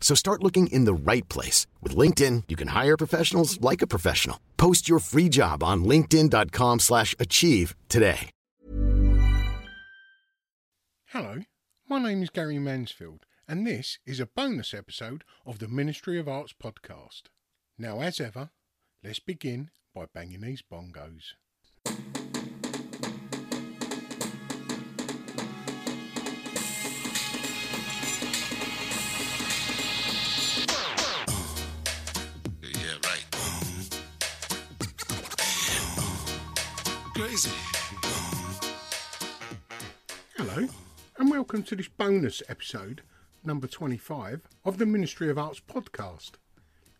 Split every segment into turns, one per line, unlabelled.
So start looking in the right place. With LinkedIn, you can hire professionals like a professional. Post your free job on linkedin.com slash achieve today.
Hello, my name is Gary Mansfield, and this is a bonus episode of the Ministry of Arts podcast. Now, as ever, let's begin by banging these bongos.
Crazy.
Hello, and welcome to this bonus episode, number 25, of the Ministry of Arts podcast.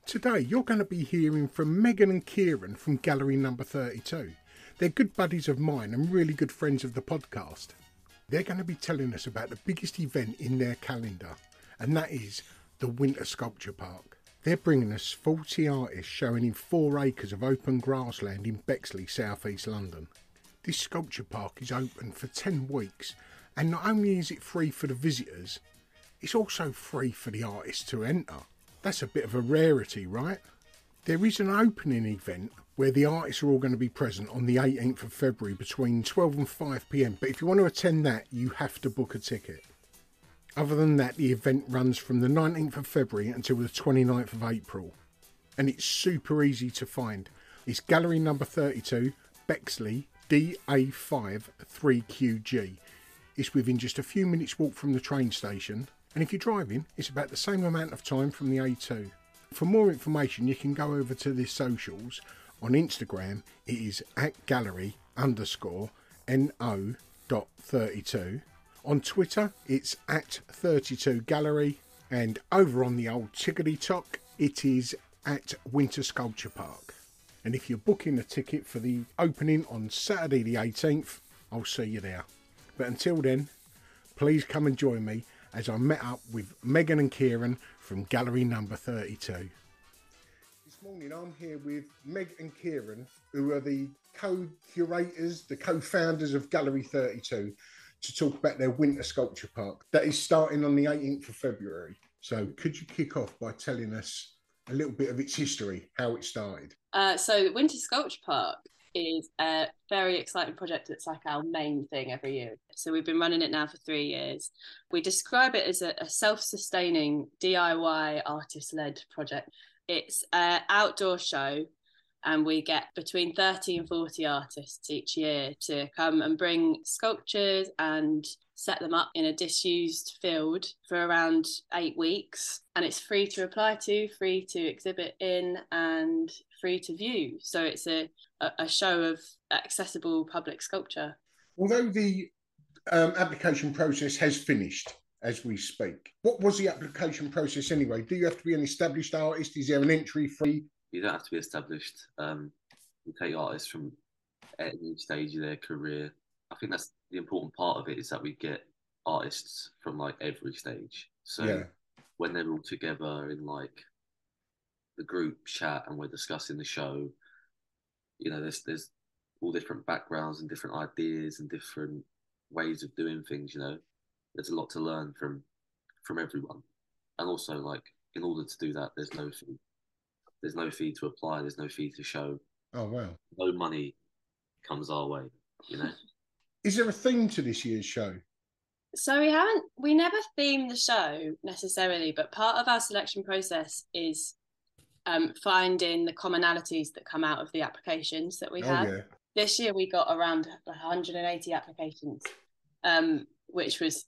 Today, you're going to be hearing from Megan and Kieran from Gallery Number 32. They're good buddies of mine and really good friends of the podcast. They're going to be telling us about the biggest event in their calendar, and that is the Winter Sculpture Park. They're bringing us 40 artists showing in four acres of open grassland in Bexley, south east London. This sculpture park is open for 10 weeks, and not only is it free for the visitors, it's also free for the artists to enter. That's a bit of a rarity, right? There is an opening event where the artists are all going to be present on the 18th of February between 12 and 5 pm, but if you want to attend that, you have to book a ticket. Other than that, the event runs from the 19th of February until the 29th of April, and it's super easy to find. It's gallery number 32, Bexley, DA5 3QG. It's within just a few minutes' walk from the train station, and if you're driving, it's about the same amount of time from the A2. For more information, you can go over to the socials. On Instagram, it is at gallery underscore no dot 32. On Twitter, it's at 32 gallery, and over on the old Chickadee Talk, it is at Winter Sculpture Park. And if you're booking a ticket for the opening on Saturday the 18th, I'll see you there. But until then, please come and join me as I met up with Megan and Kieran from Gallery Number 32. This morning I'm here with Meg and Kieran, who are the co-curators, the co-founders of Gallery 32, to talk about their winter sculpture park that is starting on the 18th of February. So could you kick off by telling us a little bit of its history, how it started?
Uh, so the Winter Sculpture Park is a very exciting project. It's like our main thing every year. So we've been running it now for three years. We describe it as a, a self-sustaining DIY artist-led project. It's an outdoor show and we get between 30 and 40 artists each year to come and bring sculptures and set them up in a disused field for around eight weeks and it's free to apply to free to exhibit in and free to view. So it's a, a show of accessible public sculpture.
Although the um, application process has finished as we speak what was the application process anyway? Do you have to be an established artist? Is there an entry fee?
You don't have to be established. Um, you take artists from any stage of their career. I think that's the important part of it is that we get artists from like every stage. So
Yeah.
when they're all together in like the group chat and we're discussing the show, you know, there's there's all different backgrounds and different ideas and different ways of doing things. You know, there's a lot to learn from from everyone, and also like in order to do that, there's no fee. There's no fee to apply. There's no fee to show.
Oh wow!
No money comes our way. You know.
Is there a theme to this year's show?
So we haven't, we never theme the show necessarily, but part of our selection process is um, finding the commonalities that come out of the applications that we
oh
had.
yeah.
This year we got around 180 applications, um, which was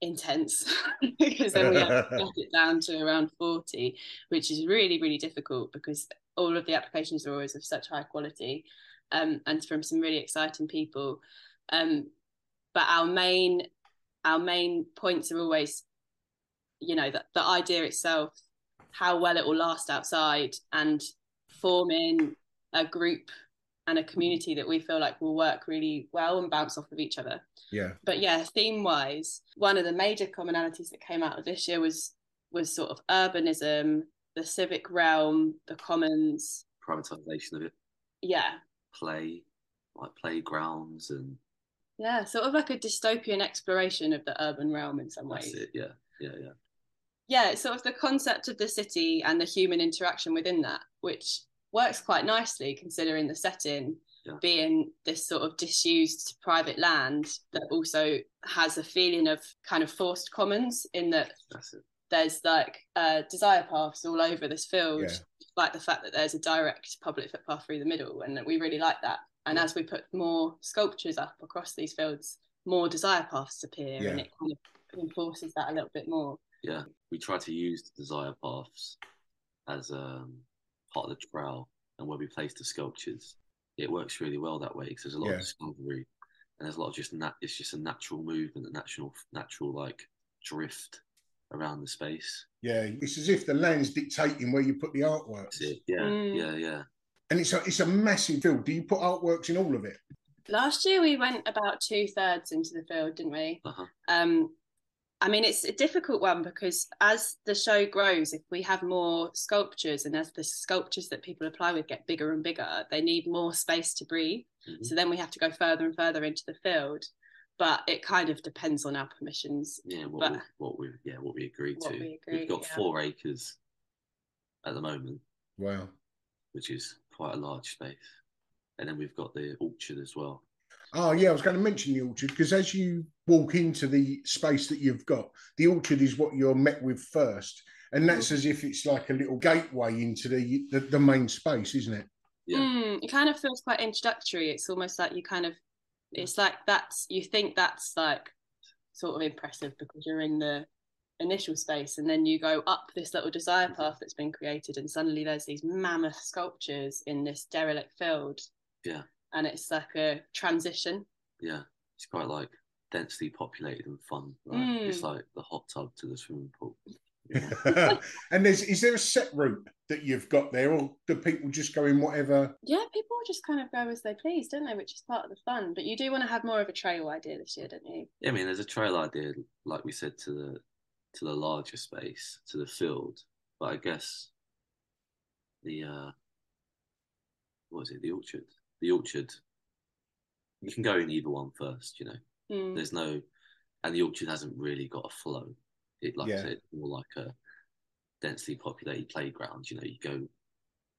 intense because then we had to cut it down to around 40, which is really, really difficult because all of the applications are always of such high quality um, and from some really exciting people. Um, but our main our main points are always, you know, that the idea itself, how well it will last outside, and forming a group and a community that we feel like will work really well and bounce off of each other.
Yeah.
But yeah, theme wise, one of the major commonalities that came out of this year was was sort of urbanism, the civic realm, the commons.
Privatization of it,
Yeah.
play, like playgrounds, and
Yeah. Sort of like a dystopian exploration of the urban realm in some ways.
it. Yeah, yeah, yeah.
yeah, it's sort of the concept of the city and the human interaction within that, which works quite nicely considering the setting
Yeah.
being this sort of disused private land that also has a feeling of kind of forced commons in that there's like uh, desire paths all over this field,
Yeah.
like the fact that there's a direct public footpath through the middle, and we really like that. And as we put more sculptures up across these fields, more desire paths appear, and it kind of enforces that a little bit more.
Yeah, we try to use the desire paths as um, part of the trail, and where we place the sculptures, it works really well that way because there's a lot
Yeah.
of discovery, and there's a lot of just nat- It's just a natural movement, a natural, natural like drift around the space.
Yeah. It's as if the land's dictating where you put the artworks.
Yeah,
Mm.
yeah, yeah.
And it's a it's a massive field. Do you put artworks in all of it?
Last year we went about two thirds into the field, didn't we?
Uh huh.
Um, I mean, it's a difficult one because as the show grows, if we have more sculptures and as the sculptures that people apply with get bigger and bigger, they need more space to breathe.
Mhm.
So then we have to go further and further into the field. But it kind of depends on our permissions.
Yeah, what we, what we yeah what we agreed
What
to.
we agreed,
We've got
yeah.
four acres at the moment,
Wow.
which is quite a large space, and then we've got the orchard as well.
Oh yeah, I was going to mention the orchard because as you walk into the space that you've got, the orchard is what you're met with first, and that's as if it's like a little gateway into the the, the main space, isn't it?
Yeah.
Mm, it kind of feels quite introductory. It's almost like you kind of, it's like that's, you think that's like sort of impressive because you're in the initial space and then you go up this little desire path that's been created and suddenly there's these mammoth sculptures in this derelict field.
Yeah.
And it's like a transition.
Yeah, it's quite like densely populated and fun. Right? It's
Mm.
like the hot tub to the swimming pool. Yeah.
and there's is there a set route that you've got there, or do people just go in whatever?
Yeah, people just kind of go as they please, don't they? Which is part of the fun. But you do want to have more of a trail idea this year, don't you?
yeah, I mean, there's a trail idea, like we said, to the to the larger space, to the field. But I guess the uh, what was it? The orchard. The orchard. You can go in either one first. You know,
Mm.
there's no, and the orchard hasn't really got a flow. It like I
Yeah.
said, it's more like a densely populated playground. You know, you go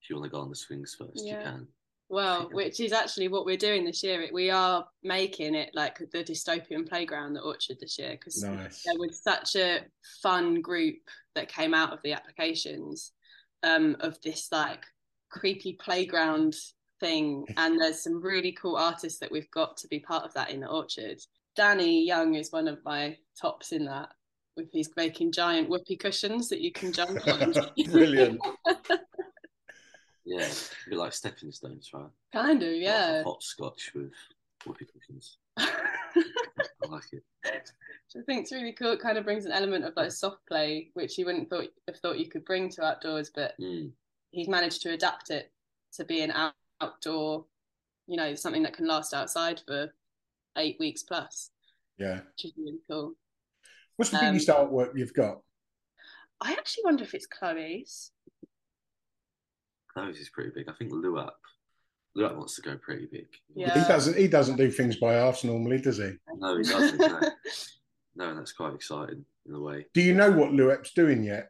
if you want to go on the swings first,
Yeah.
you can.
Well, which is actually what we're doing this year. We are making it like the dystopian playground, the orchard this year, because
Nice.
there was such a fun group that came out of the applications um, of this like creepy playground thing. And there's some really cool artists that we've got to be part of that in the orchard. Danny Young is one of my tops in that. With he's making giant whoopee cushions that you can jump on.
Brilliant.
Yeah, a bit like stepping stones, right?
kind of,
Like
yeah.
hot scotch with whoopee cushions. I like it.
Which I think it's really cool. It kind of brings an element of like soft play, which you wouldn't thought have thought you could bring to outdoors, but
Mm.
he's managed to adapt it to be an out- outdoor, you know, something that can last outside for eight weeks plus,
Yeah.
which is really cool.
What's the
Um,
biggest artwork you've got?
I actually wonder if it's Chloe's.
Chloe's is pretty big. I think Luap Luap wants to go pretty big.
Yeah.
He doesn't. He doesn't do things by halves normally, does he?
No, he doesn't. no. no, that's quite exciting in a way.
Do you know what Luap's doing yet?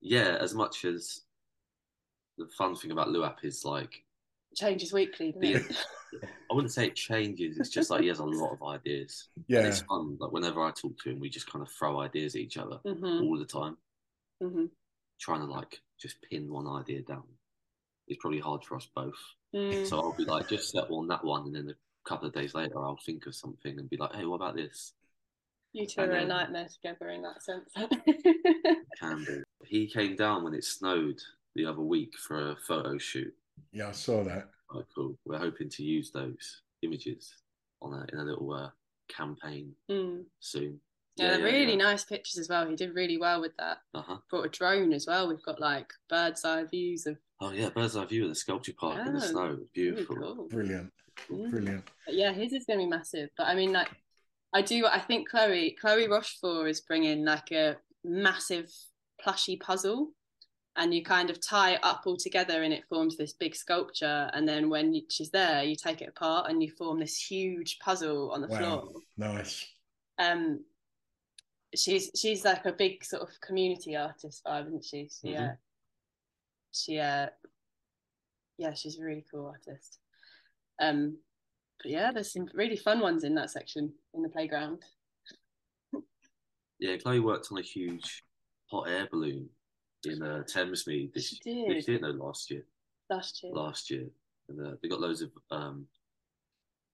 Yeah, as much as the fun thing about Luap is like
Changes weekly,
the,
it?
I wouldn't say it changes. It's just like he has a lot of ideas. And
Yeah.
it's fun. Like whenever I talk to him, we just kind of throw ideas at each other
hmm
all the time,
hmm
trying to like just pin one idea down. It's probably hard for us both.
Mm.
So I'll be like, just settle on that one, and then a couple of days later, I'll think of something and be like, hey, what about this?
You two are
And
a nightmare together in that sense.
Can do. He came down when it snowed the other week for a photo shoot.
Yeah, I saw that.
Quite cool. We're hoping to use those images on a in a little uh, campaign
Mm.
soon.
Yeah, they're really nice pictures as well. He did really well with that.
Uh huh.
Brought a drone as well. We've got like bird's eye views of.
Oh yeah, bird's eye view of the sculpture park in the
Yeah,
snow.
Really
Beautiful.
cool.
Brilliant.
Mm.
Brilliant.
But yeah, his is going to be massive. But I mean, like, I do. I think Chloe, Chloe Rochefort is bringing like a massive plushy puzzle, and you kind of tie it up all together, and it forms this big sculpture. And then when you, she's there, you take it apart, and you form this huge puzzle on the
Wow.
floor.
Nice.
Um, she's she's like a big sort of community artist vibe, isn't she? She,
Mhm.
uh, she, uh, yeah, she's a really cool artist. Um, but yeah, there's some really fun ones in that section in the playground.
Yeah, Chloe worked on a huge hot air balloon in uh, Thamesmead this,
She
this
did.
year, no, last year.
last year.
Last year, and uh, they got loads of um,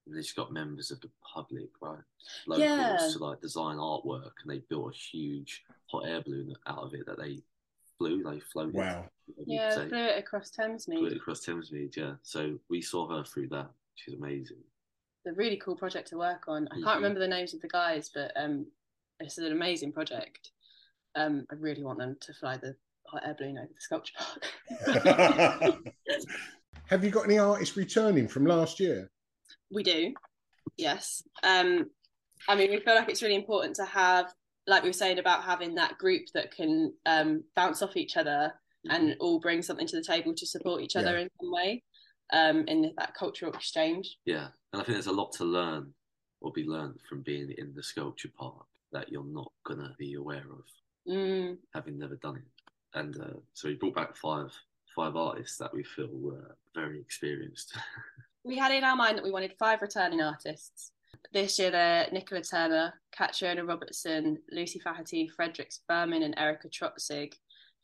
they just got members of the public, right? Locals
Yeah.
to like design artwork, and they built a huge hot air balloon out of it that they flew. They floated.
Wow.
Yeah,
say.
flew it across
Flew it
Thamesmead.
across Thamesmead, yeah. So we saw her through that. She's amazing.
It's a really cool project to work on. I can't remember the names of the guys, but um, it's an amazing project. Um, I really want them to fly the hot air balloon over the sculpture park.
Have you got any artists returning from last year?
We do, yes. Um, I mean, we feel like it's really important to have, like we were saying about having that group that can um, bounce off each other and all bring something to the table to support each other
Yeah.
in some way, um, in that cultural exchange.
Yeah, and I think there's a lot to learn or be learned from being in the sculpture park that you're not gonna be aware of
Mm,
having never done it. And uh, so we brought back five five artists that we feel were very experienced.
we had in our mind that we wanted five returning artists. This year, they're Nicola Turner, Catriona Robertson, Lucy Faherty, Fredericks Berman, and Erica Trotzig,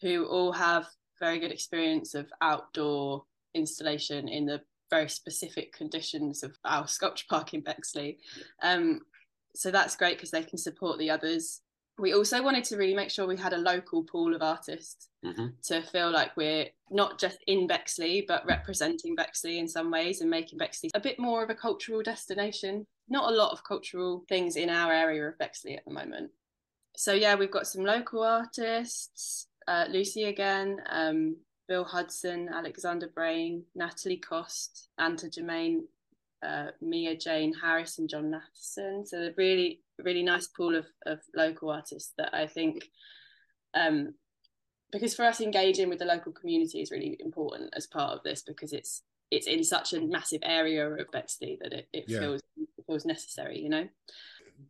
who all have very good experience of outdoor installation in the very specific conditions of our sculpture park in Bexley. Um, so that's great because they can support the others. We also wanted to really make sure we had a local pool of artists
hmm
to feel like we're not just in Bexley, but representing Bexley in some ways and making Bexley a bit more of a cultural destination. Not a lot of cultural things in our area of Bexley at the moment. So, yeah, we've got some local artists, uh, Lucy again, um, Bill Hudson, Alexander Brain, Natalie Cost, Anta Germain, uh, Mia Jane Harris, and John Matheson. So, a really, really nice pool of, of local artists that I think um, because for us engaging with the local community is really important as part of this because it's it's in such a massive area of Bexley that it, it
Yeah.
feels it feels necessary you know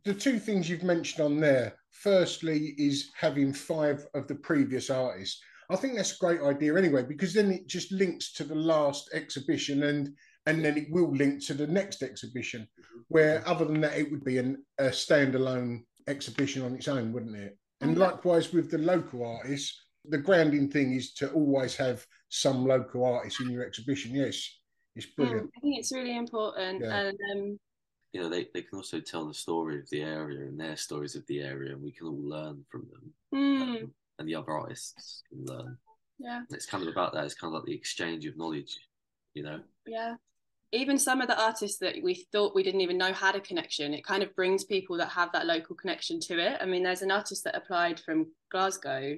The two things you've mentioned on there, firstly, is having five of the previous artists. I think that's a great idea anyway, because then it just links to the last exhibition and and then it will link to the next exhibition. Where other than that, it would be an, a standalone exhibition on its own, wouldn't it? And likewise with the local artists, the grounding thing is to always have some local artists in your exhibition. Yes, it's brilliant.
Mm, I think it's really important
Yeah.
and um
You know, they, they can also tell the story of the area and their stories of the area, and we can all learn from them.
mm,
Um, and the other artists can learn.
yeah
It's kind of about that. It's kind of like the exchange of knowledge, you know?
yeah even some of the artists that we thought we didn't even know had a connection it kind of brings people that have that local connection to it i mean there's an artist that applied from glasgow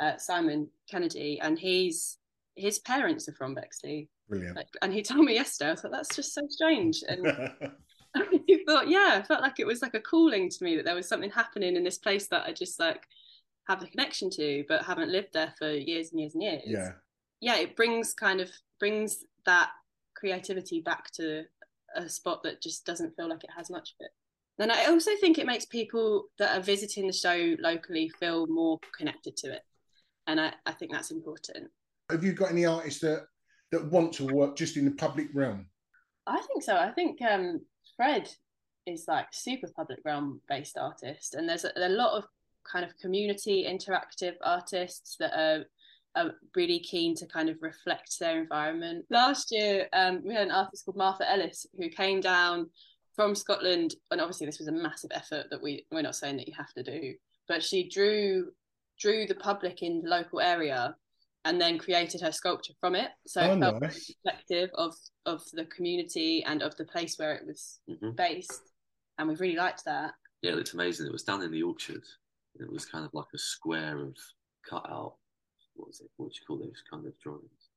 uh, simon kennedy and he's his parents are from bexley
Brilliant.
Like, and he told me yesterday, I thought that's just so strange. And I thought, yeah, I felt like it was like a calling to me that there was something happening in this place that I just like have a connection to, but haven't lived there for years and years and years.
yeah.
Yeah, it brings kind of brings that creativity back to a spot that just doesn't feel like it has much of it. And I also think it makes people that are visiting the show locally feel more connected to it. And I, I think that's important.
Have you got any artists that that want to work just in the public realm?
I think so. I think um, Fred is like super public realm based artist, and there's a, a lot of kind of community interactive artists that are are really keen to kind of reflect their environment. Last year, um, we had an artist called Martha Ellis who came down from Scotland, and obviously this was a massive effort that we we're not saying that you have to do, but she drew drew the public in the local area and then created her sculpture from it. So
Oh,
it felt
nice.
reflective of of the community and of the place where it was
Mhm.
based, and we really liked that.
Yeah, it looked amazing. It was down in the orchard. It was kind of like a square of cutout. What was it? What do you call those kind of drawings?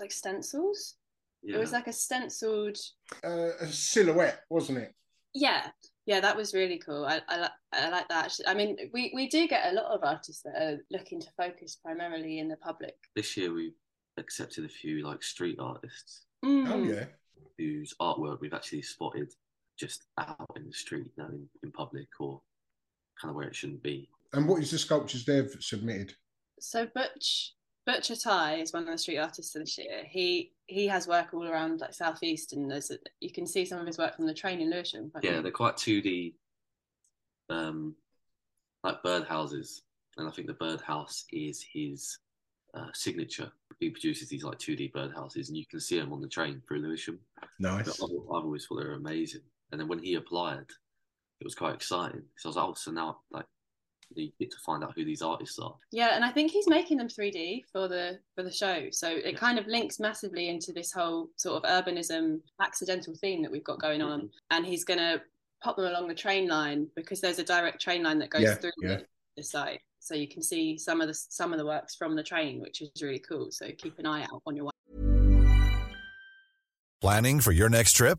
Like stencils.
Yeah,
It was like a stenciled
Uh, a silhouette, wasn't it?
yeah yeah that was really cool i i, I like that actually. i mean we we do get a lot of artists that are looking to focus primarily in the public
this year we accepted a few like street artists
Oh
Mm.
yeah.
whose artwork we've actually spotted just out in the street, now in, in public or kind of where it shouldn't be.
And what is the sculptures they've submitted?
So butch butcher Ty is one of the street artists of this year he he has work all around like southeast and there's a, you can see some of his work from the train in lewisham
Yeah,
you?
they're quite 2D, um, like birdhouses. And I think the birdhouse is his uh, signature. He produces these like 2D birdhouses and you can see them on the train through Lewisham. But
Nice.
I've, I've always thought they were amazing. And then when he applied, it was quite exciting because I was like, oh, so now like you get to find out who these artists are.
Yeah, and I think he's making them 3D for the for the show. So it kind of links massively into this whole sort of urbanism accidental theme that we've got going on. Mm-hmm. And he's gonna pop them along the train line because there's a direct train line that goes
Yeah,
through
yeah.
The, the site. So you can see some of the some of the works from the train, which is really cool. So keep an eye out on your
Planning for your next trip?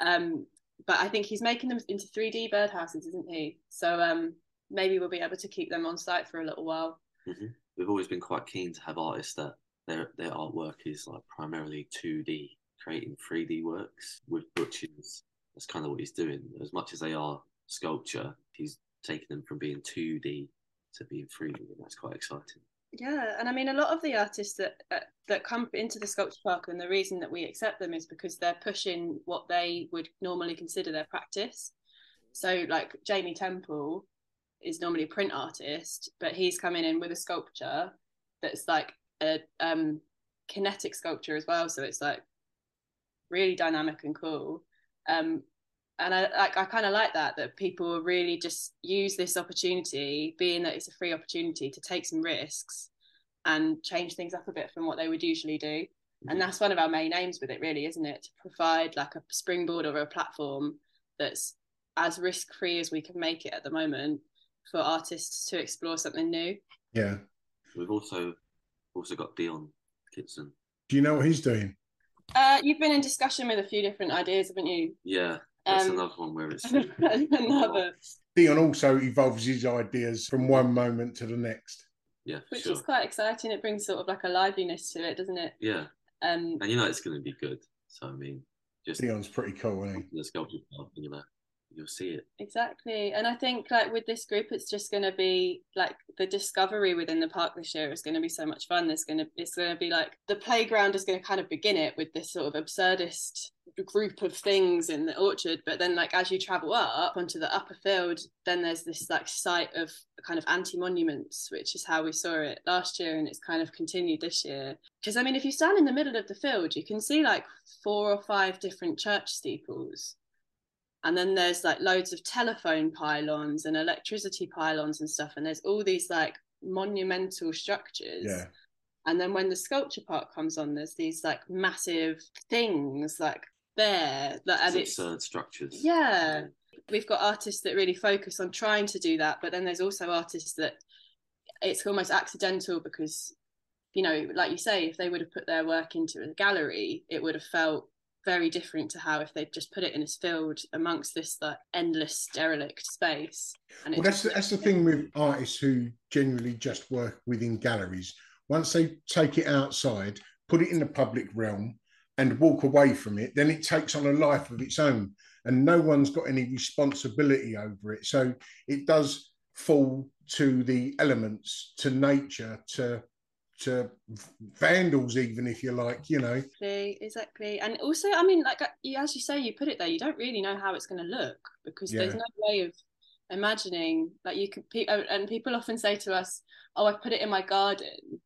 Um, but I think he's making them into 3D birdhouses, isn't he? So um, maybe we'll be able to keep them on site for a little while.
hmm We've always been quite keen to have artists that their their artwork is like primarily 2D, creating 3D works with Butch's. That's kind of what he's doing. As much as they are sculpture, he's taking them from being 2D to being 3D, and that's quite exciting.
Yeah, and I mean, a lot of the artists that uh, that come into the sculpture park, and the reason that we accept them is because they're pushing what they would normally consider their practice. So, like Jamie Temple is normally a print artist, but he's coming in with a sculpture that's like a um, kinetic sculpture as well. So it's like really dynamic and cool. Um, and I like I kind of like that that people really just use this opportunity, being that it's a free opportunity, to take some risks and change things up a bit from what they would usually do. And that's one of our main aims with it, really, isn't it? To provide like a springboard or a platform that's as risk free as we can make it at the moment for artists to explore something new.
Yeah.
We've also also got Dion Kitson.
Do you know what he's doing?
Uh, you've been in discussion with a few different ideas, haven't you?
Yeah, that's
Um,
another one where it's
Another,
Dion also evolves his ideas from one moment to the next.
yeah,
which
sure.
is quite exciting. It brings sort of like a liveliness to it, doesn't it?
Yeah,
Um,
and you know it's going to be good. So I mean, just
Dion's pretty cool, isn't he?
the sculpture part, you know. You'll see it.
Exactly. And I think like with this group it's just gonna be like the discovery within the park this year is gonna be so much fun. There's gonna it's gonna be like the playground is gonna kind of begin it with this sort of absurdist group of things in the orchard. But then like as you travel up onto the upper field, then there's this like site of kind of anti-monuments, which is how we saw it last year and it's kind of continued this year. Because I mean if you stand in the middle of the field, you can see like four or five different church steeples and then there's like loads of telephone pylons and electricity pylons and stuff and there's all these like monumental structures
Yeah.
and then when the sculpture part comes on there's these like massive things like there that and
It's
it's
absurd structures.
yeah we've got artists that really focus on trying to do that but then there's also artists that it's almost accidental because you know like you say if they would have put their work into a gallery it would have felt very different to how if they'd just put it in this field amongst this like endless derelict space and
Well, that's the, that's the thing with artists who generally just work within galleries. Once they take it outside, put it in the public realm, and walk away from it, then it takes on a life of its own, and no one's got any responsibility over it. So it does fall to the elements, to nature, to to vandals, even if you like, you know.
exactly exactly. And also i mean like you, as you say you put it there you don't really know how it's going to look because there's no way of imagining like you could oh, and people often say to us oh i put it in my garden.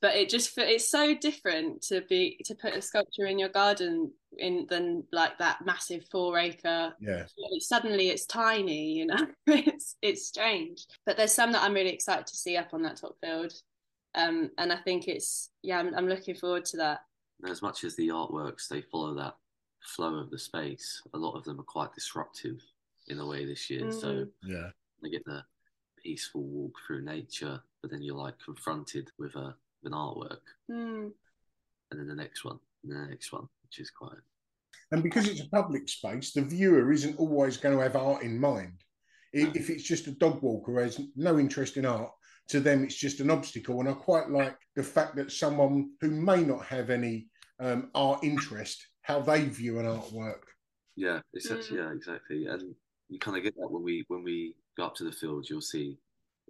But it just it's so different to be to put a sculpture in your garden in than like that massive four acre.
Yeah.
suddenly it's tiny you know? It's it's strange. But there's some that i'm really excited to see up on that top field um and i think it's yeah i'm, I'm looking forward to that
as much as the artworks, they follow that flow of the space. A lot of them are quite disruptive in a way this year. So
Mm.
Yeah.
they get the peaceful walk through nature, but then you're like confronted with a with an artwork,
Hmm.
and then the next one, and the next one, which is quite
And because it's a public space, the viewer isn't always going to have art in mind. If it's just a dog walker who has no interest in art, to them it's just an obstacle. And I quite like the fact that someone who may not have any um, art interest, how they view an artwork.
Yeah, it's
Mm.
actually, yeah, exactly. And you kind of get that when we when we go up to the field, you'll see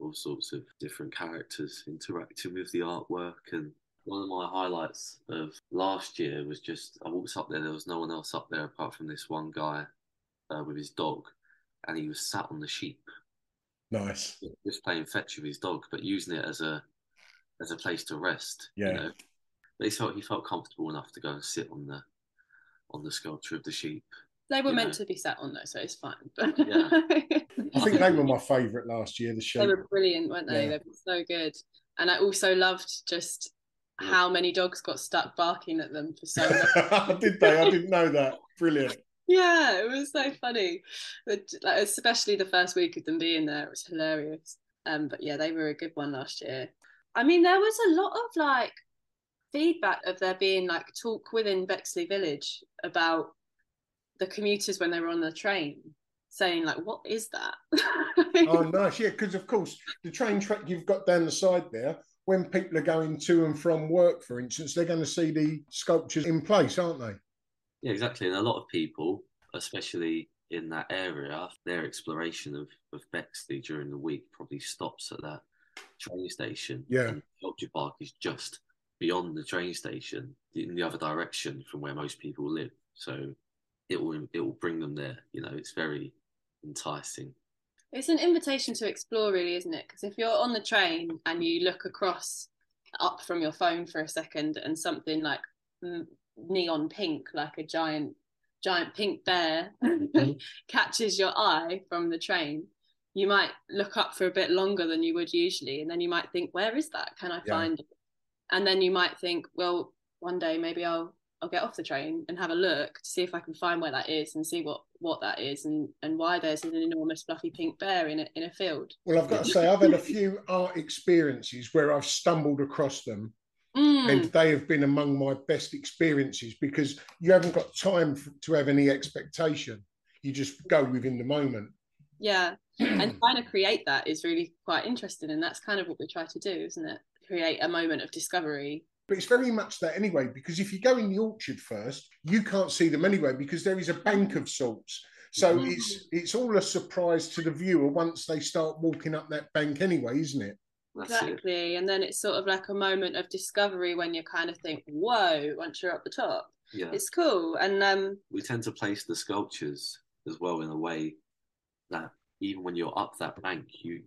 all sorts of different characters interacting with the artwork. And one of my highlights of last year was just I walked up there. There was no one else up there apart from this one guy uh, with his dog, and he was sat on the sheep,
Nice.
just playing fetch with his dog, but using it as a as a place to rest.
Yeah.
You know? But he felt he felt comfortable enough to go and sit on the on the sculpture of the sheep.
they were meant
know.
to be sat on though so it's fine But
Yeah.
I think they were my favourite last year, the sheep.
they were brilliant weren't they
Yeah.
they were so good and i also loved just how many dogs got stuck barking at them for so long
Did they? I didn't know that. Brilliant.
Yeah it was so funny but like, especially the first week of them being there it was hilarious um but yeah they were a good one last year i mean there was a lot of like feedback of there being like talk within bexley village about the commuters when they were on the train saying like what is that
Oh, nice. Yeah, because of course, the train track you've got down the side there, when people are going to and from work, for instance, they're going to see the sculptures in place, aren't they?
Yeah, exactly. And a lot of people, especially in that area, their exploration of, of Bexley during the week probably stops at that train station.
Yeah.
And Sculpture Park is just beyond the train station in the other direction from where most people live. So it will it will bring them there. You know, it's very enticing.
It's an invitation to explore, really, isn't it? Because if you're on the train and you look across up from your phone for a second and something like mm, neon pink, like a giant, giant pink bear, mm-hmm. catches your eye from the train, you might look up for a bit longer than you would usually. And then you might think, where is that? Can I
Yeah.
find it? And then you might think, well, one day maybe I'll I'll get off the train and have a look to see if I can find where that is and see what what that is and and why there's an enormous fluffy pink bear in a in a field.
Well, I've got to say, I've had a few art experiences where I've stumbled across them,
Mm,
and they have been among my best experiences because you haven't got time to have any expectation. You just go within the moment.
yeah, and trying to create that is really quite interesting, and that's kind of what we try to do, isn't it? Create a moment of discovery.
But it's very much that anyway, because if you go in the orchard first, you can't see them anyway because there is a bank of salts. So
Mhm.
it's it's all a surprise to the viewer once they start walking up that bank anyway, isn't it?
That's it.
Exactly. And then it's sort of like a moment of discovery when you kind of think, whoa, once you're up the top.
Yeah.
It's cool. And um
we tend to place the sculptures as well in a way that even when you're up that bank, you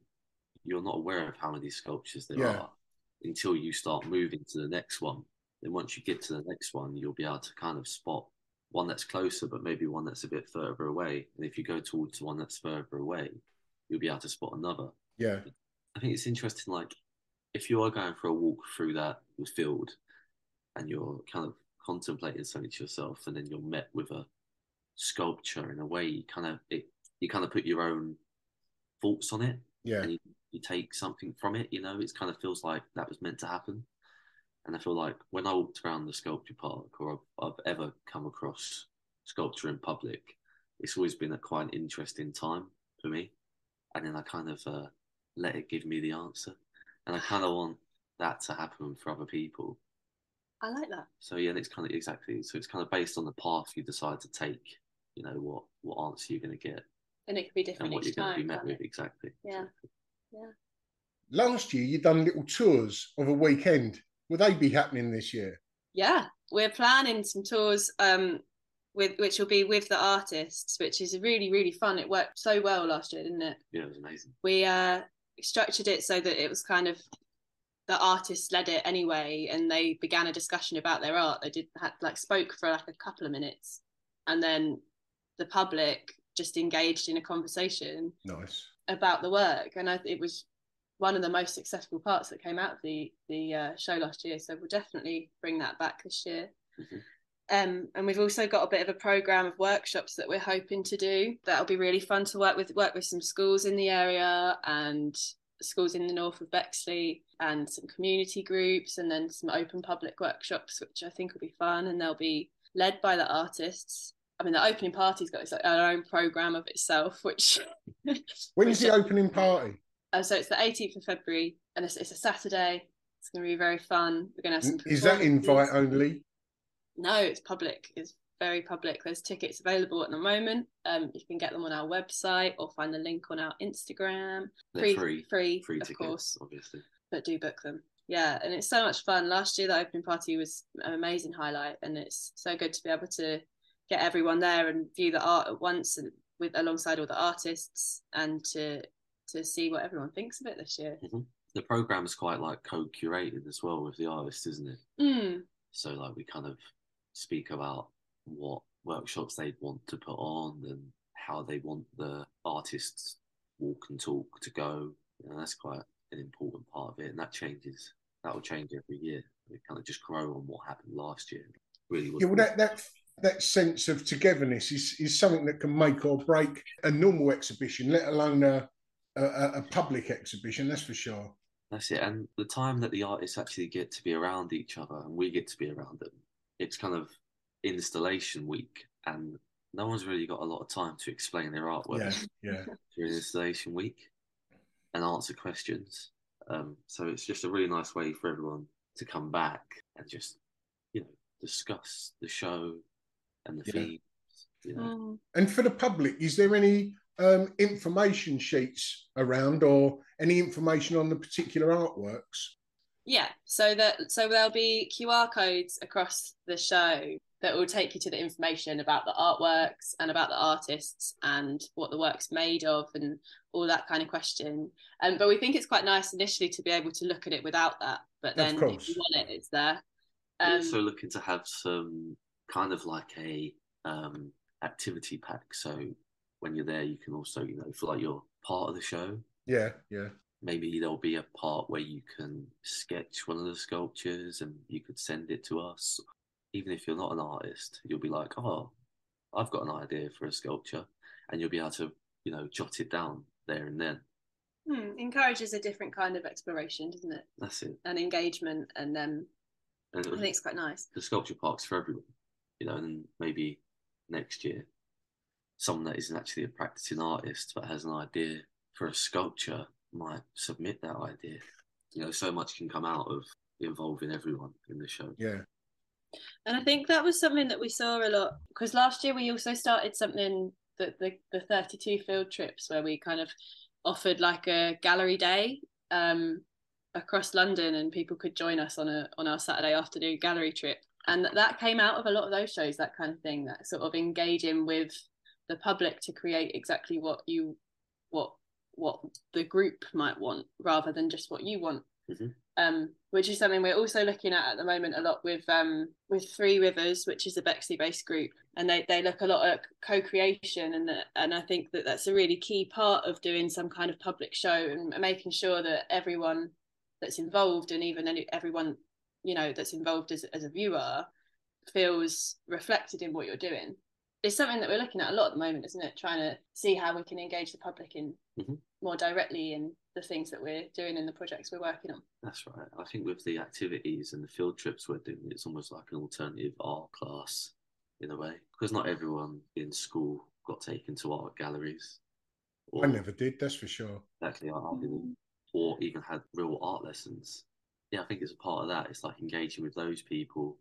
you're not aware of how many sculptures there
Yeah.
are until you start moving to the next one. Then once you get to the next one, you'll be able to kind of spot one that's closer, but maybe one that's a bit further away. And if you go towards one that's further away, you'll be able to spot another.
Yeah.
I think it's interesting. Like, if you are going for a walk through that field, and you're kind of contemplating something to yourself, and then you're met with a sculpture in a way, you kind of it, you kind of put your own thoughts on it,
Yeah.
and you, you take something from it. You know, it kind of feels like that was meant to happen. And I feel like when I walked around the sculpture park, or I've, I've ever come across sculpture in public, it's always been a quite an interesting time for me. And then I kind of uh, let it give me the answer, and I kind of want that to happen for other people.
I like that.
So yeah, and it's kind of exactly so it's kind of based on the path you decide to take. You know what what answer you're going to get
And it could be different
and what you're going to be met with
it?
exactly.
Yeah.
exactly.
Last year you done little tours of a weekend. Will they be happening this year?
Yeah. We're planning some tours um with which will be with the artists, which is really, really fun. It worked so well last year, didn't it?
Yeah, it was amazing.
we uh structured it so that it was kind of the artists led it anyway and they began a discussion about their art they did had like spoke for like a couple of minutes and then the public just engaged in a conversation
Nice.
about the work and I, it was one of the most successful parts that came out of the the uh, show last year so we'll definitely bring that back this year
Mhm.
Um, and we've also got a bit of a program of workshops that we're hoping to do. That'll be really fun to work with. Work with some schools in the area and schools in the north of Bexley, and some community groups, and then some open public workshops, which I think will be fun. And they'll be led by the artists. I mean, the opening party's got its own program of itself, which
When's the opening party?
uh, so it's the 18th of February, and it's, it's a Saturday. It's going to be very fun. We're going to have some.
Is that invite only?
No, it's public. It's very public. There's tickets available at the moment. Um, you can get them on our website or find the link on our Instagram.
They're
free,
free,
free,
free
of
tickets,
course,
obviously.
but do book them. Yeah, and it's so much fun. Last year, the opening party was an amazing highlight, and it's so good to be able to get everyone there and view the art at once and with alongside all the artists, and to to see what everyone thinks of it this year.
The program is quite like co-curated as well with the artist, isn't it?
Mm,
So like we kind of speak about what workshops they'd want to put on and how they want the artists walk and talk to go. You know, that's quite an important part of it, and that changes. That will change every year. We kind of just grow on what happened last year. Really, was
Yeah, well, that, that that sense of togetherness is, is something that can make or break a normal exhibition, let alone a, a, a public exhibition. That's for sure.
That's it. And the time that the artists actually get to be around each other and we get to be around them, it's kind of installation week. And no one's really got a lot of time to explain their artwork
Yeah, yeah.
during installation week and answer questions. Um, so it's just a really nice way for everyone to come back and just, you know, discuss the show and the
Yeah.
themes. You know,
mm.
And for the public, is there any um, information sheets around or any information on the particular artworks?
Yeah, so that so there'll be QR codes across the show that will take you to the information about the artworks and about the artists and what the work's made of and all that kind of question. Um, but we think it's quite nice initially to be able to look at it without that. But then if you want it, it's there.
We're
Um,
also looking to have some kind of like a um, activity pack. So when you're there, you can also, you know, feel like you're part of the show.
Yeah, yeah.
Maybe there'll be a part where you can sketch one of the sculptures and you could send it to us. Even if you're not an artist, you'll be like, oh, I've got an idea for a sculpture. And you'll be able to, you know, jot it down there and then.
hmm, encourages a different kind of exploration, doesn't it?
That's it.
And engagement, and um,
And
I think it's quite nice.
the sculpture park's for everyone, you know, and maybe next year, someone that isn't actually a practicing artist but has an idea for a sculpture might submit that idea. You know, so much can come out of involving everyone in the show.
Yeah.
And I think that was something that we saw a lot because last year we also started something that the, the 32 field trips where we kind of offered like a gallery day um, across London and people could join us on a on our Saturday afternoon gallery trip. And that came out of a lot of those shows, that kind of thing, that sort of engaging with the public to create exactly what you what what the group might want rather than just what you want.
Mhm.
Um, which is something we're also looking at at the moment a lot with um, with Three Rivers, which is a Bexley-based group, and they, they look a lot at co-creation, and and I think that that's a really key part of doing some kind of public show and making sure that everyone that's involved and even any, everyone you know that's involved as as a viewer feels reflected in what you're doing. It's something that we're looking at a lot at the moment, isn't it? Trying to see how we can engage the public in
Mhm.
more directly in the things that we're doing in the projects we're working on.
That's right. I think with the activities and the field trips we're doing, it's almost like an alternative art class in a way, because not everyone in school got taken to art galleries.
I never did, that's for sure.
Exactly, I I didn't, or even had real art lessons. Yeah, I think it's a part of that. It's like engaging with those people.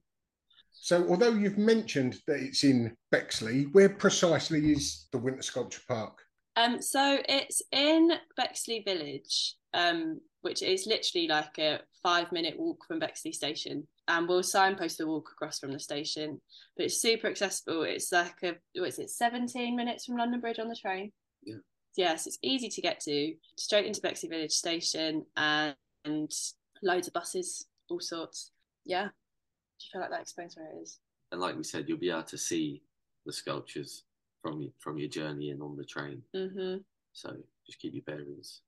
So, although you've mentioned that it's in Bexley, where precisely is the Winter Sculpture Park?
Um, so it's in Bexley Village, um, which is literally like a five minute walk from Bexley Station. And we'll signpost the walk across from the station. But it's super accessible. It's like a what is it, 17 minutes from London Bridge on the train?
Yeah.
Yes, it's easy to get to, straight into Bexley Village Station and, and loads of buses, all sorts. Yeah. Do you feel like that explains where it is?
And like we said, you'll be able to see the sculptures from your, from your journey in on the train.
hmm
So just keep your bearings.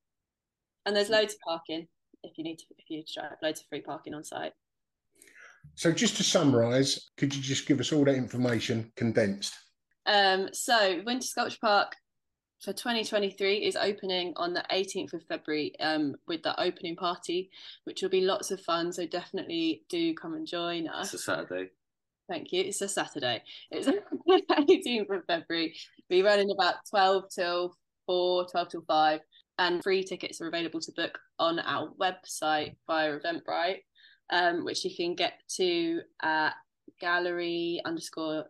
And there's loads of parking if you need to, if you drive, loads of free parking on site.
So, just to summarise, could you just give us all that information condensed?
Um, so Winter Sculpture Park for 2023 is opening on the 18th of February um, with the opening party, which will be lots of fun. So definitely do come and join us.
It's a Saturday.
Thank you. It's a Saturday. It's the 18th of February. We're running about 12 till 4, 12 till 5. And free tickets are available to book on our website via Eventbrite, um, which you can get to at gallery underscore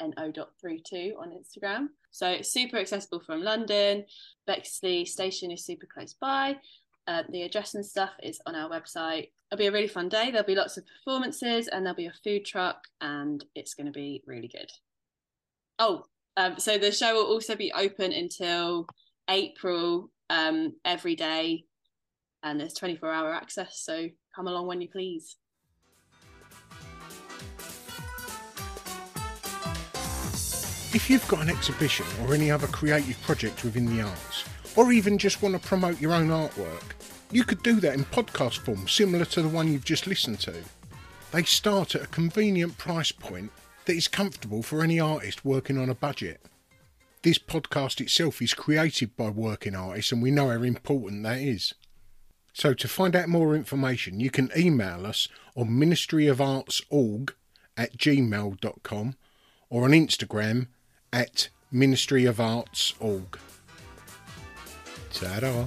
no.32 on Instagram. So it's super accessible from London. Bexley station is super close by. Uh, the address and stuff is on our website. It'll be a really fun day. There'll be lots of performances and there'll be a food truck and it's going to be really good. Oh, um, so the show will also be open until April um, every day and there's 24 hour access. So come along when you please.
If you've got an exhibition or any other creative project within the arts, or even just want to promote your own artwork, you could do that in podcast form similar to the one you've just listened to. They start at a convenient price point that is comfortable for any artist working on a budget. This podcast itself is created by working artists and we know how important that is. So to find out more information you can email us on ministryofartsorg at gmail.com or on Instagram at Ministry of Arts org. Ta-da.